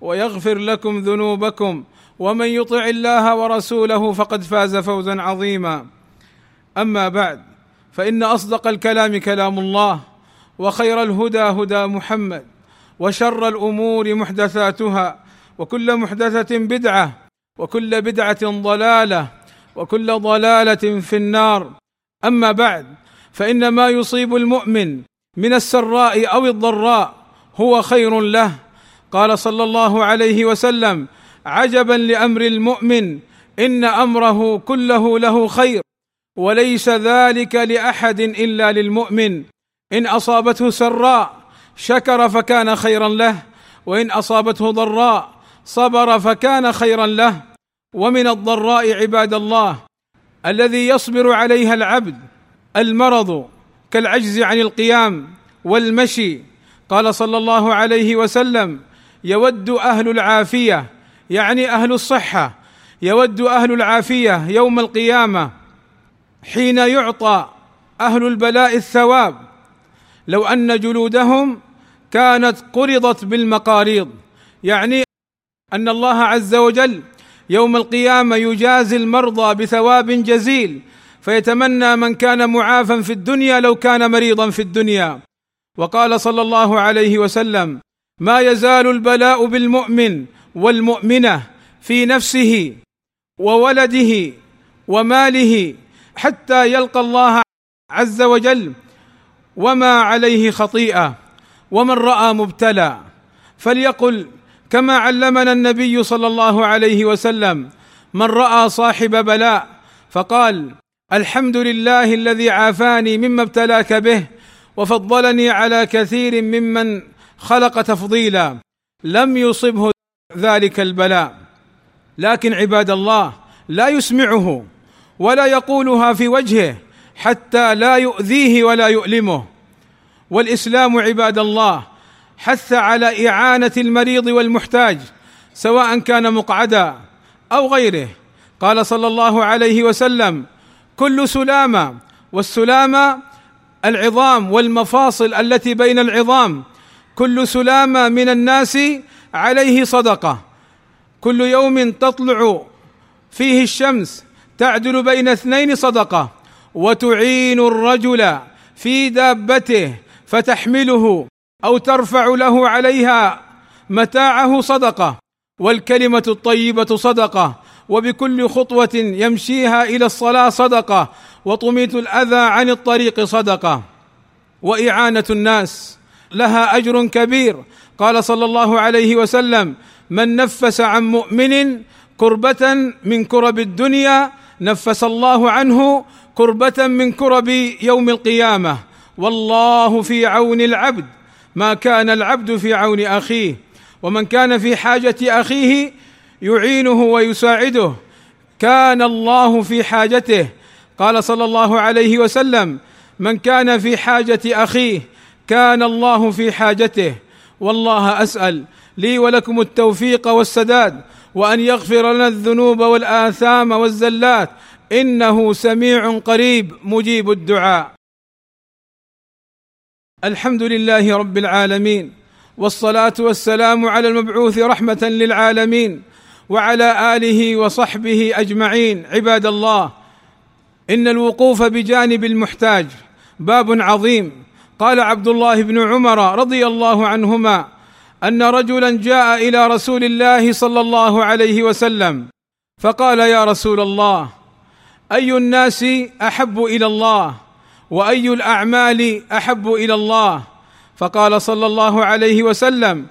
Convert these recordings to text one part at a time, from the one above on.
ويغفر لكم ذنوبكم ومن يطع الله ورسوله فقد فاز فوزا عظيما. أما بعد فإن أصدق الكلام كلام الله وخير الهدى هدى محمد وشر الأمور محدثاتها وكل محدثة بدعة وكل بدعة ضلالة وكل ضلالة في النار. أما بعد فإن ما يصيب المؤمن من السراء أو الضراء هو خير له قال صلى الله عليه وسلم عجبا لأمر المؤمن إن أمره كله له خير وليس ذلك لأحد إلا للمؤمن. إن أصابته سراء شكر فكان خيرا له وإن أصابته ضراء صبر فكان خيرا له. ومن الضراء عباد الله الذي يصبر عليها العبد المرض كالعجز عن القيام والمشي. قال صلى الله عليه وسلم يود أهل العافية يعني أهل الصحة يود أهل العافية يوم القيامة حين يعطى أهل البلاء الثواب. لو أن جلودهم كانت قرضت بالمقاريض يعني أن الله عز وجل يوم القيامة يجازي المرضى بثواب جزيل فيتمنى من كان معافا في الدنيا لو كان مريضا في الدنيا. وقال صلى الله عليه وسلم ما يزال البلاء بالمؤمن والمؤمنة في نفسه وولده وماله حتى يلقى الله عز وجل وما عليه خطيئة ومن رأى مبتلى. فليقل كما علمنا النبي صلى الله عليه وسلم من رأى صاحب بلاء فقال الحمد لله الذي عافاني مما ابتلاك به وفضلني على كثير ممن خلق تفضيلا لم يصبه ذلك البلاء. لكن عباد الله لا يسمعه ولا يقولها في وجهه حتى لا يؤذيه ولا يؤلمه. والإسلام عباد الله حث على إعانة المريض والمحتاج سواء كان مقعدا أو غيره. قال صلى الله عليه وسلم كل سلامة والسلامة العظام والمفاصل التي بين العظام. كل سلامة من الناس عليه صدقة. كل يوم تطلع فيه الشمس تعدل بين اثنين صدقة. وتعين الرجل في دابته فتحمله أو ترفع له عليها متاعه صدقة. والكلمة الطيبة صدقة. وبكل خطوة يمشيها إلى الصلاة صدقة. وطميت الأذى عن الطريق صدقة. وإعانة الناس لها أجر كبير. قال صلى الله عليه وسلم من نفس عن مؤمن كربة من كرب الدنيا نفس الله عنه كربة من كرب يوم القيامة. والله في عون العبد ما كان العبد في عون أخيه. ومن كان في حاجة أخيه يعينه ويساعده. كان الله في حاجته. قال صلى الله عليه وسلم من كان في حاجة أخيه كان الله في حاجته. والله أسأل لي ولكم التوفيق والسداد وأن يغفر لنا الذنوب والآثام والزلات. إنه سميع قريب مجيب الدعاء. الحمد لله رب العالمين والصلاة والسلام على المبعوث رحمة للعالمين وعلى آله وصحبه أجمعين. عباد الله إن الوقوف بجانب المحتاج باب عظيم. قال عبد الله بن عمر رضي الله عنهما أن رجلا جاء إلى رسول الله صلى الله عليه وسلم فقال يا رسول الله أي الناس أحب إلى الله وأي الأعمال أحب إلى الله؟ فقال صلى الله عليه وسلم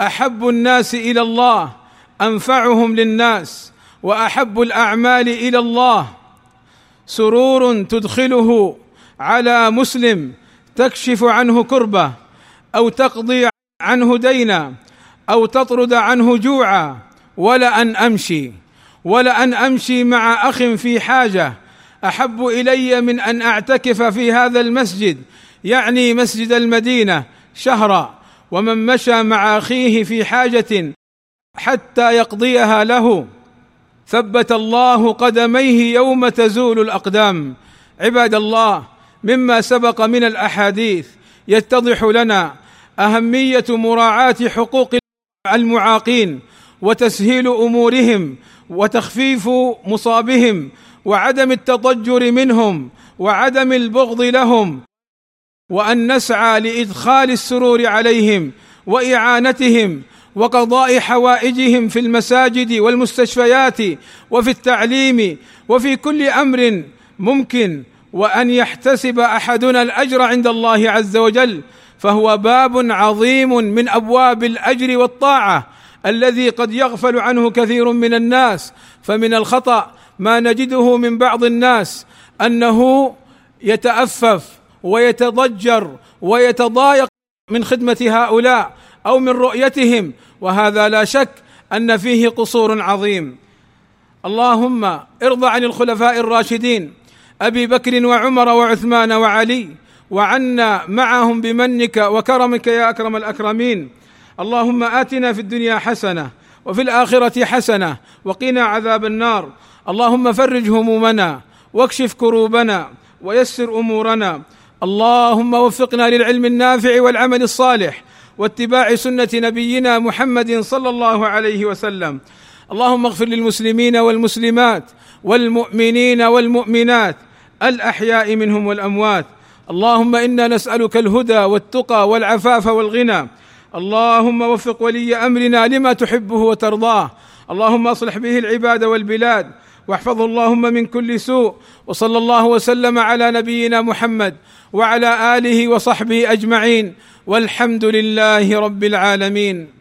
أحب الناس إلى الله أنفعهم للناس وأحب الأعمال إلى الله. سرور تدخله على مسلم تكشف عنه كربة أو تقضي عنه دينا أو تطرد عنه جوعا ولان أمشي ولان أمشي مع أخ في حاجة. أحب إلي من أن أعتكف في هذا المسجد يعني مسجد المدينة شهرا ومن مشى مع أخيه في حاجة حتى يقضيها له. ثبت الله قدميه يوم تزول الأقدام. عباد الله مما سبق من الأحاديث يتضح لنا أهمية مراعاة حقوق المعاقين وتسهيل أمورهم وتخفيف مصابهم وعدم التضجر منهم وعدم البغض لهم وأن نسعى لإدخال السرور عليهم وإعانتهم وقضاء حوائجهم في المساجد والمستشفيات وفي التعليم وفي كل أمر ممكن وأن يحتسب أحدنا الأجر عند الله عز وجل فهو باب عظيم من أبواب الأجر والطاعة الذي قد يغفل عنه كثير من الناس. فمن الخطأ ما نجده من بعض الناس أنه يتأفف ويتضجر ويتضايق من خدمة هؤلاء أو من رؤيتهم وهذا لا شك أن فيه قصور عظيم. اللهم ارض عن الخلفاء الراشدين أبي بكر وعمر وعثمان وعلي وعنا معهم بمنك وكرمك يا أكرم الأكرمين. اللهم آتنا في الدنيا حسنة وفي الآخرة حسنة وقنا عذاب النار. اللهم فرج همومنا واكشف كروبنا ويسر أمورنا. اللهم وفقنا للعلم النافع والعمل الصالح واتباع سنة نبينا محمد صلى الله عليه وسلم. اللهم اغفر للمسلمين والمسلمات والمؤمنين والمؤمنات الأحياء منهم والأموات. اللهم إنا نسألك الهدى والتقى والعفاف والغنى. اللهم وفق ولي أمرنا لما تحبه وترضاه. اللهم أصلح به العباد والبلاد. واحفظه اللهم من كل سوء. وصلى الله وسلم على نبينا محمد وعلى آله وصحبه أجمعين. والحمد لله رب العالمين.